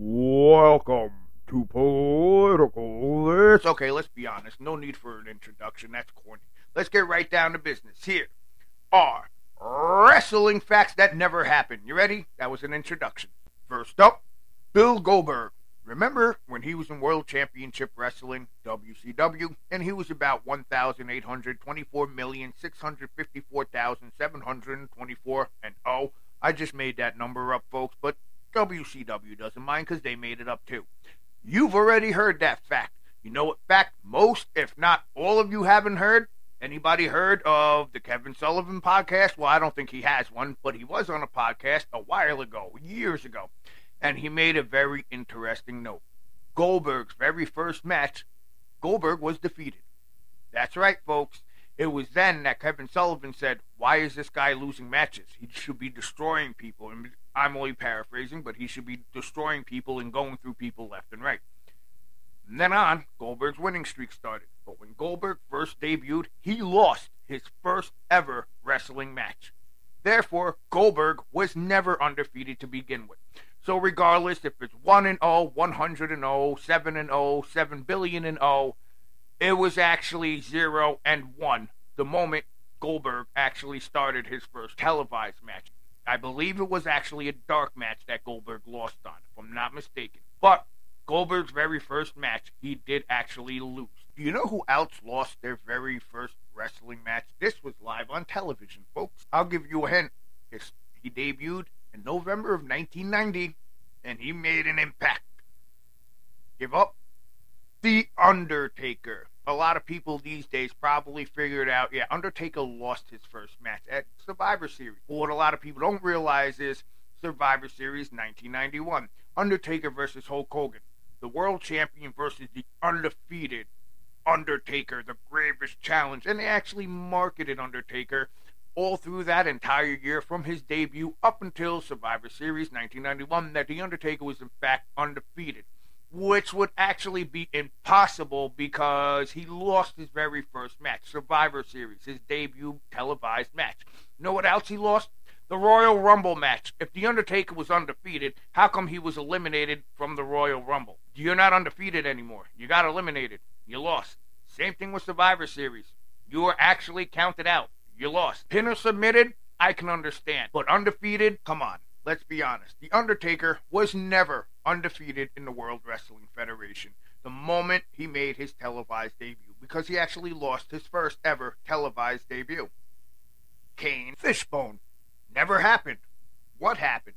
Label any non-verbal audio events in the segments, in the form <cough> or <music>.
Welcome to Political. It's okay, let's be honest. No need for an introduction. That's corny. Let's get right down to business. Here are wrestling facts that never happened. You ready? That was an introduction. First up, Bill Goldberg. Remember when he was in World Championship Wrestling, WCW, and he was about 1,824,654,724 and oh, I just made that number up, folks, but WCW doesn't mind because they made it up too. You've already heard that fact. You know what fact most, if not all of you haven't heard? Anybody heard of the Kevin Sullivan podcast? Well, I don't think he has one, but he was on a podcast a while ago, years ago, and he made a very interesting note. Goldberg's very first match, Goldberg was defeated. That's right, folks. It was then that Kevin Sullivan said, Why is this guy losing matches? He should be destroying people. And I'm only paraphrasing, but he should be destroying people and going through people left and right. From then on, Goldberg's winning streak started. But when Goldberg first debuted, he lost his first ever wrestling match. Therefore, Goldberg was never undefeated to begin with. So regardless if it's 1 and 0, 100 and 0, 7 and 0, 7 billion and 0, it was actually 0 and 1 the moment Goldberg actually started his first televised match. I believe it was actually a dark match that Goldberg lost on, if I'm not mistaken. But Goldberg's very first match, he did actually lose. Do you know who else lost their very first wrestling match? This was live on television, folks. I'll give you a hint. He debuted in November of 1990, and he made an impact. Give up? The Undertaker. A lot of people these days probably figured out, yeah, Undertaker lost his first match at Survivor Series. But what a lot of people don't realize is Survivor Series 1991. Undertaker versus Hulk Hogan. The world champion versus the undefeated Undertaker, the gravest challenge. And they actually marketed Undertaker all through that entire year from his debut up until Survivor Series 1991 that The Undertaker was in fact undefeated which would actually be impossible because he lost his very first match, Survivor Series, his debut televised match. You know what else he lost? The Royal Rumble match. If The Undertaker was undefeated, how come he was eliminated from the Royal Rumble? You're not undefeated anymore. You got eliminated. You lost. Same thing with Survivor Series. You were actually counted out. You lost. Pin or submitted, I can understand. But undefeated, come on. Let's be honest. The Undertaker was never undefeated in the World Wrestling Federation the moment he made his televised debut because he actually lost his first ever televised debut. Kane Fishbone. Never happened. What happened?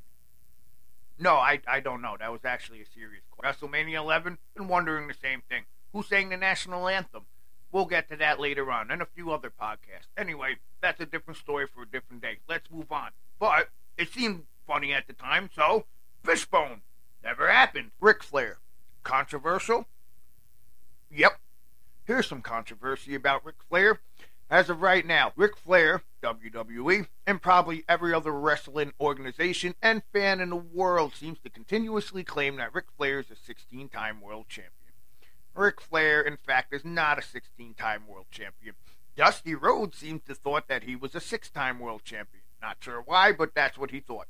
No, I, I don't know. That was actually a serious question. WrestleMania 11, been wondering the same thing. Who sang the national anthem? We'll get to that later on and a few other podcasts. Anyway, that's a different story for a different day. Let's move on. But it seemed funny at the time, so Fishbone. Never happened. Ric Flair. Controversial? Yep. Here's some controversy about Ric Flair. As of right now, Ric Flair, WWE, and probably every other wrestling organization and fan in the world seems to continuously claim that Ric Flair is a 16 time world champion. Ric Flair, in fact, is not a 16 time world champion. Dusty Rhodes seems to thought that he was a six time world champion. Not sure why, but that's what he thought.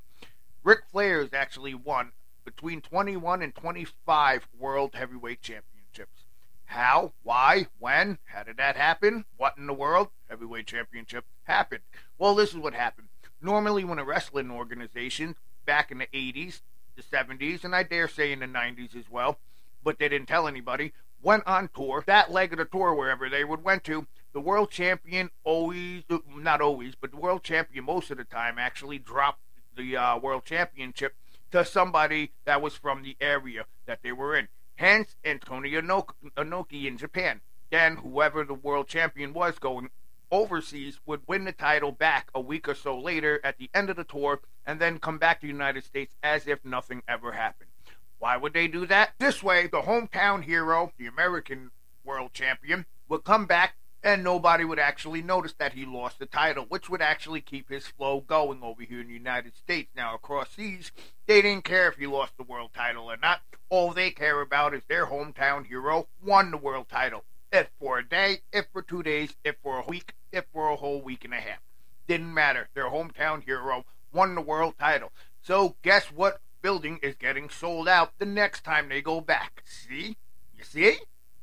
Ric Flair has actually won between 21 and 25 World Heavyweight Championships. How? Why? When? How did that happen? What in the world? Heavyweight Championship happened. Well, this is what happened. Normally, when a wrestling organization back in the 80s, the 70s, and I dare say in the 90s as well, but they didn't tell anybody, went on tour, that leg of the tour, wherever they would went to, the world champion always, not always, but the world champion most of the time actually dropped the uh, world championship to somebody that was from the area that they were in. Hence, Antonio Inoki in Japan. Then, whoever the world champion was going overseas would win the title back a week or so later at the end of the tour and then come back to the United States as if nothing ever happened. Why would they do that? This way, the hometown hero, the American world champion, would come back and nobody would actually notice that he lost the title, which would actually keep his flow going over here in the United States. Now, across seas, they didn't care if he lost the world title or not. All they care about is their hometown hero won the world title. If for a day, if for two days, if for a week, if for a whole week and a half. Didn't matter. Their hometown hero won the world title. So, guess what building is getting sold out the next time they go back. See? You see?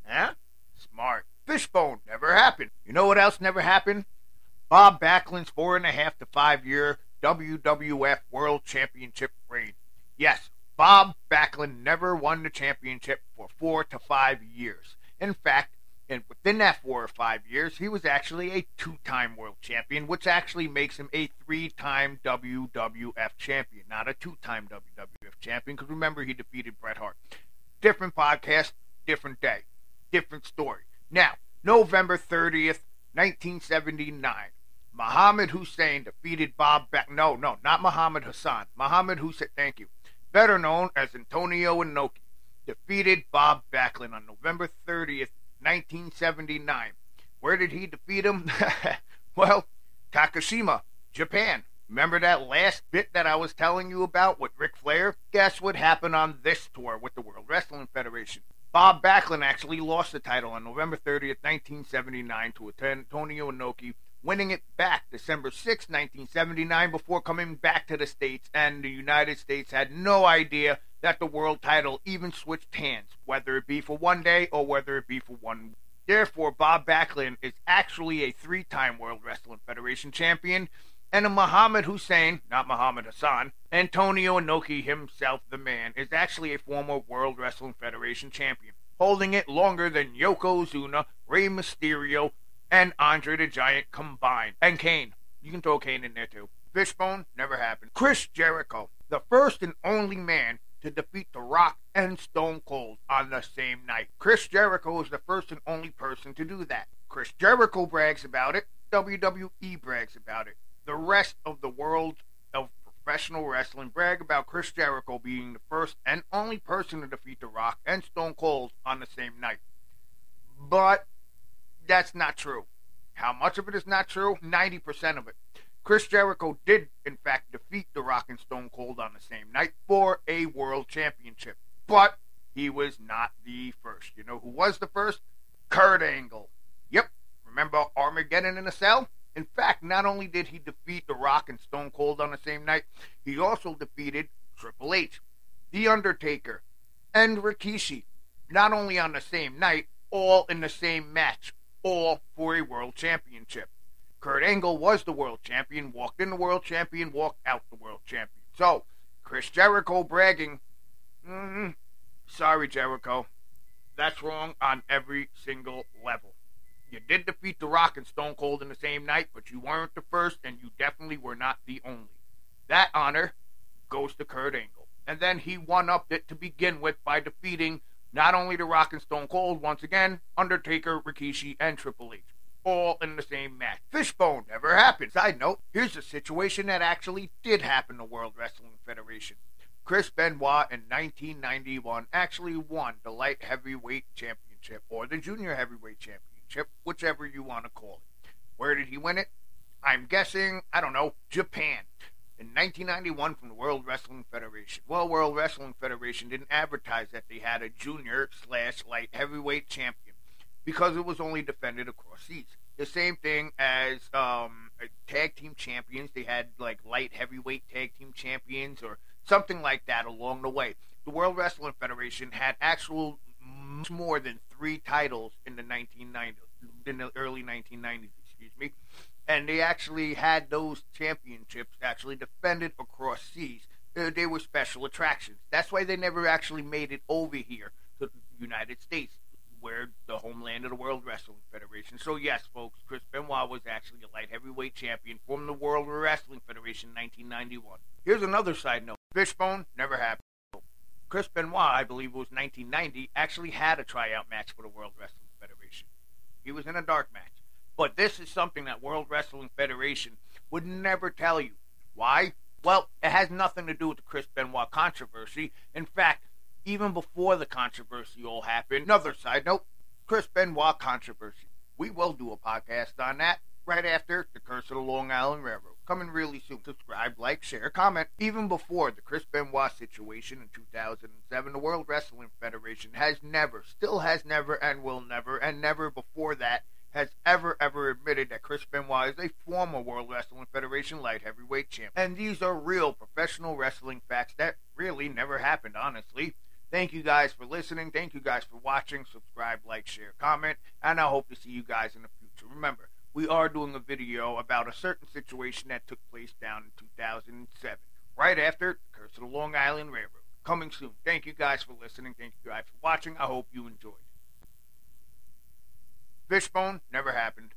Huh? Smart. Fishbone never happened. You know what else never happened? Bob Backlund's four and a half to five year WWF World Championship reign. Yes, Bob Backlund never won the championship for four to five years. In fact, and within that four or five years, he was actually a two time world champion, which actually makes him a three time WWF champion, not a two time WWF champion, because remember, he defeated Bret Hart. Different podcast, different day, different story. Now, November 30th, 1979. Muhammad Hussein defeated Bob Back. No, no, not Muhammad Hassan. Muhammad Hussein, thank you. Better known as Antonio Inoki, defeated Bob Backlund on November 30th, 1979. Where did he defeat him? <laughs> well, Tokushima, Japan. Remember that last bit that I was telling you about with Ric Flair? Guess what happened on this tour with the World Wrestling Federation? Bob Backlund actually lost the title on November 30th, 1979 to Antonio Inoki, winning it back December 6, 1979 before coming back to the States and the United States had no idea that the world title even switched hands, whether it be for one day or whether it be for one week. Therefore, Bob Backlund is actually a three time World Wrestling Federation champion, and a Muhammad Hussein, not Muhammad Hassan, Antonio Inoki himself, the man, is actually a former World Wrestling Federation champion, holding it longer than Yokozuna, Rey Mysterio, and Andre the Giant combined. And Kane. You can throw Kane in there too. Fishbone never happened. Chris Jericho, the first and only man to defeat The Rock and Stone Cold on the same night. Chris Jericho is the first and only person to do that. Chris Jericho brags about it. WWE brags about it. The rest of the world of professional wrestling brag about Chris Jericho being the first and only person to defeat The Rock and Stone Cold on the same night. But that's not true. How much of it is not true? 90% of it. Chris Jericho did, in fact, defeat The Rock and Stone Cold on the same night for a world championship. But he was not the first. You know who was the first? Kurt Angle. Yep. Remember Armageddon in a Cell? In fact, not only did he defeat The Rock and Stone Cold on the same night, he also defeated Triple H, The Undertaker, and Rikishi. Not only on the same night, all in the same match, all for a world championship. Kurt Angle was the world champion, walked in the world champion, walked out the world champion. So, Chris Jericho bragging, mm, sorry, Jericho. That's wrong on every single level. You did defeat The Rock and Stone Cold in the same night, but you weren't the first, and you definitely were not the only. That honor goes to Kurt Angle. And then he won up it to begin with by defeating not only The Rock and Stone Cold once again, Undertaker, Rikishi, and Triple H all in the same match. Fishbone never happened. Side note, here's a situation that actually did happen to World Wrestling Federation. Chris Benoit in 1991 actually won the light heavyweight championship or the junior heavyweight championship, whichever you want to call it. Where did he win it? I'm guessing, I don't know, Japan. In 1991 from the World Wrestling Federation. Well, World Wrestling Federation didn't advertise that they had a junior slash light heavyweight champion because it was only defended across seas. The same thing as um, tag team champions. They had like light heavyweight tag team champions or something like that along the way. The World Wrestling Federation had actual much more than three titles in the 1990s, in the early 1990s, excuse me, and they actually had those championships actually defended across seas. They were special attractions. That's why they never actually made it over here to the United States where the homeland of the World Wrestling Federation. So yes, folks, Chris Benoit was actually a light heavyweight champion from the World Wrestling Federation in 1991. Here's another side note: Fishbone never happened. Chris Benoit, I believe it was 1990, actually had a tryout match for the World Wrestling Federation. He was in a dark match. But this is something that World Wrestling Federation would never tell you. Why? Well, it has nothing to do with the Chris Benoit controversy. In fact, even before the controversy all happened. Another side note Chris Benoit controversy. We will do a podcast on that right after The Curse of the Long Island Railroad. Coming really soon. Subscribe, like, share, comment. Even before the Chris Benoit situation in 2007, the World Wrestling Federation has never, still has never, and will never, and never before that has ever, ever admitted that Chris Benoit is a former World Wrestling Federation light heavyweight champ. And these are real professional wrestling facts that really never happened, honestly. Thank you guys for listening. Thank you guys for watching. Subscribe, like, share, comment, and I hope to see you guys in the future. Remember, we are doing a video about a certain situation that took place down in 2007, right after the Curse of the Long Island Railroad. Coming soon. Thank you guys for listening. Thank you guys for watching. I hope you enjoyed. Fishbone never happened.